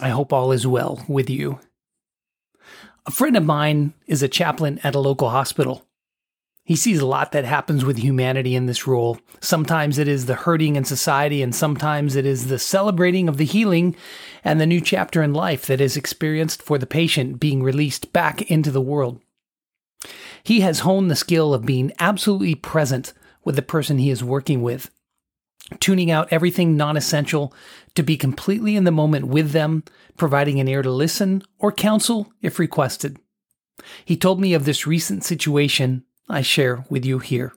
I hope all is well with you. A friend of mine is a chaplain at a local hospital. He sees a lot that happens with humanity in this role. Sometimes it is the hurting in society, and sometimes it is the celebrating of the healing and the new chapter in life that is experienced for the patient being released back into the world. He has honed the skill of being absolutely present with the person he is working with tuning out everything non essential to be completely in the moment with them, providing an ear to listen or counsel if requested. He told me of this recent situation I share with you here.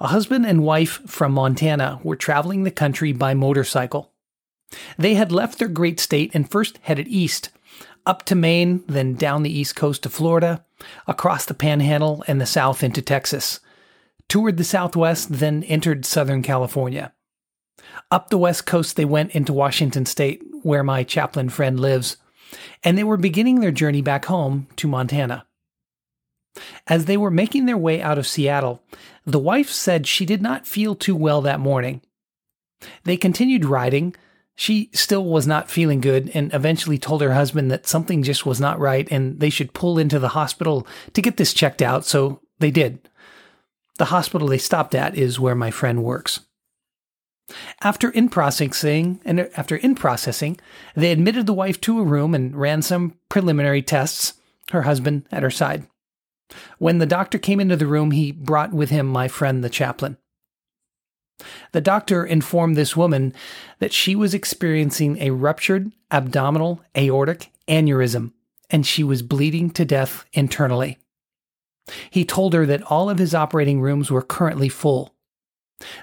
A husband and wife from Montana were traveling the country by motorcycle. They had left their great state and first headed east, up to Maine, then down the east coast to Florida, across the panhandle and the south into Texas, toured the Southwest, then entered Southern California. Up the West Coast, they went into Washington State, where my chaplain friend lives, and they were beginning their journey back home to Montana. As they were making their way out of Seattle, the wife said she did not feel too well that morning. They continued riding. She still was not feeling good and eventually told her husband that something just was not right and they should pull into the hospital to get this checked out, so they did. The hospital they stopped at is where my friend works. After in processing and after in processing, they admitted the wife to a room and ran some preliminary tests, her husband at her side. When the doctor came into the room, he brought with him my friend the chaplain. The doctor informed this woman that she was experiencing a ruptured abdominal aortic aneurysm and she was bleeding to death internally. He told her that all of his operating rooms were currently full.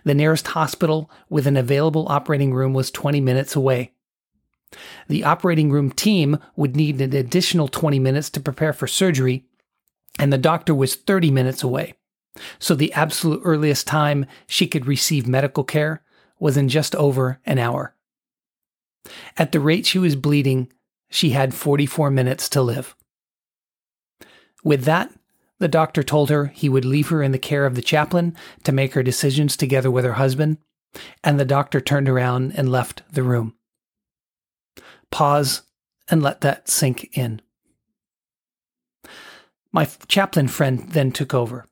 The nearest hospital with an available operating room was 20 minutes away. The operating room team would need an additional 20 minutes to prepare for surgery, and the doctor was 30 minutes away. So the absolute earliest time she could receive medical care was in just over an hour. At the rate she was bleeding, she had 44 minutes to live. With that, the doctor told her he would leave her in the care of the chaplain to make her decisions together with her husband, and the doctor turned around and left the room. Pause and let that sink in. My chaplain friend then took over.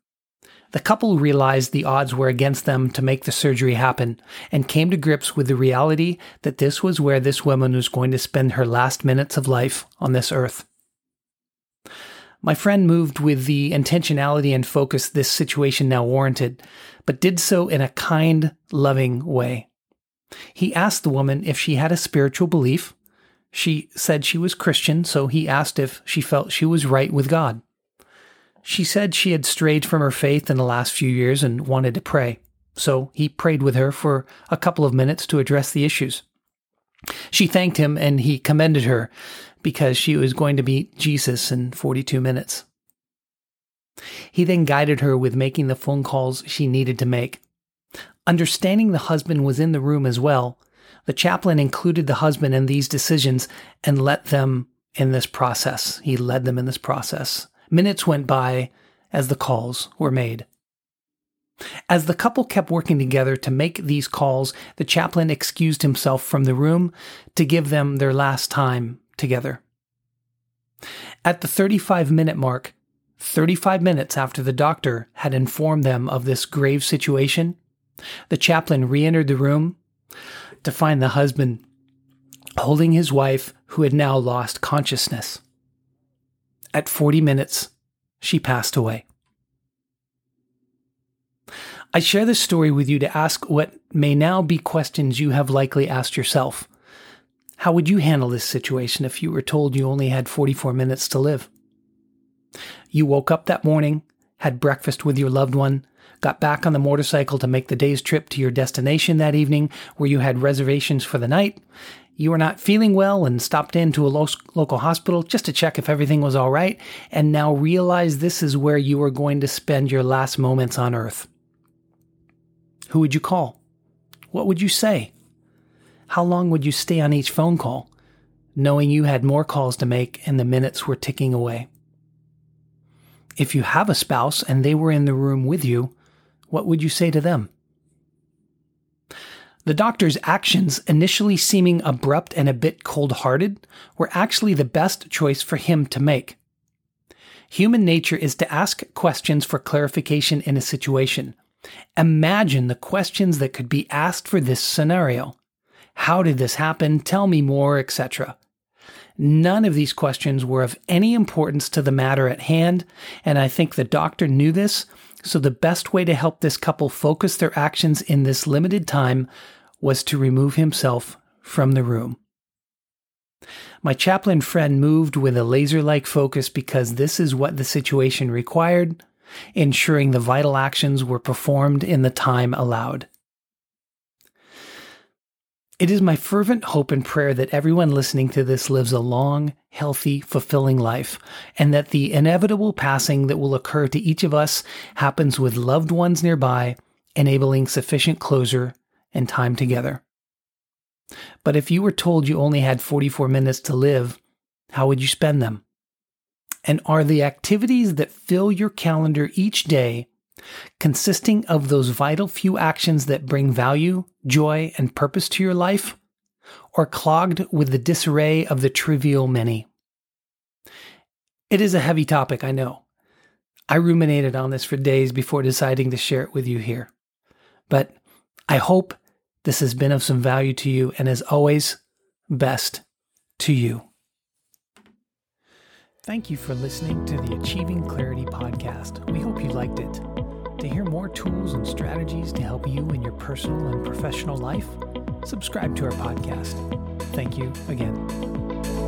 The couple realized the odds were against them to make the surgery happen and came to grips with the reality that this was where this woman was going to spend her last minutes of life on this earth. My friend moved with the intentionality and focus this situation now warranted, but did so in a kind, loving way. He asked the woman if she had a spiritual belief. She said she was Christian, so he asked if she felt she was right with God. She said she had strayed from her faith in the last few years and wanted to pray, so he prayed with her for a couple of minutes to address the issues. She thanked him and he commended her because she was going to meet Jesus in 42 minutes. He then guided her with making the phone calls she needed to make. Understanding the husband was in the room as well, the chaplain included the husband in these decisions and let them in this process. He led them in this process. Minutes went by as the calls were made. As the couple kept working together to make these calls, the chaplain excused himself from the room to give them their last time together. At the 35 minute mark, 35 minutes after the doctor had informed them of this grave situation, the chaplain re entered the room to find the husband holding his wife, who had now lost consciousness. At 40 minutes, she passed away. I share this story with you to ask what may now be questions you have likely asked yourself how would you handle this situation if you were told you only had 44 minutes to live? You woke up that morning, had breakfast with your loved one, got back on the motorcycle to make the day's trip to your destination that evening where you had reservations for the night. You were not feeling well and stopped into a lo- local hospital just to check if everything was all right, and now realize this is where you are going to spend your last moments on earth. Who would you call? What would you say? How long would you stay on each phone call, knowing you had more calls to make and the minutes were ticking away? If you have a spouse and they were in the room with you, what would you say to them? The doctor's actions, initially seeming abrupt and a bit cold hearted, were actually the best choice for him to make. Human nature is to ask questions for clarification in a situation. Imagine the questions that could be asked for this scenario. How did this happen? Tell me more, etc. None of these questions were of any importance to the matter at hand, and I think the doctor knew this so the best way to help this couple focus their actions in this limited time was to remove himself from the room. My chaplain friend moved with a laser like focus because this is what the situation required, ensuring the vital actions were performed in the time allowed. It is my fervent hope and prayer that everyone listening to this lives a long, healthy, fulfilling life, and that the inevitable passing that will occur to each of us happens with loved ones nearby, enabling sufficient closure and time together. But if you were told you only had 44 minutes to live, how would you spend them? And are the activities that fill your calendar each day consisting of those vital few actions that bring value, joy, and purpose to your life, or clogged with the disarray of the trivial many? It is a heavy topic, I know. I ruminated on this for days before deciding to share it with you here. But I hope this has been of some value to you, and as always, best to you. Thank you for listening to the Achieving Clarity podcast. We hope you liked it. To hear more tools and strategies to help you in your personal and professional life, subscribe to our podcast. Thank you again.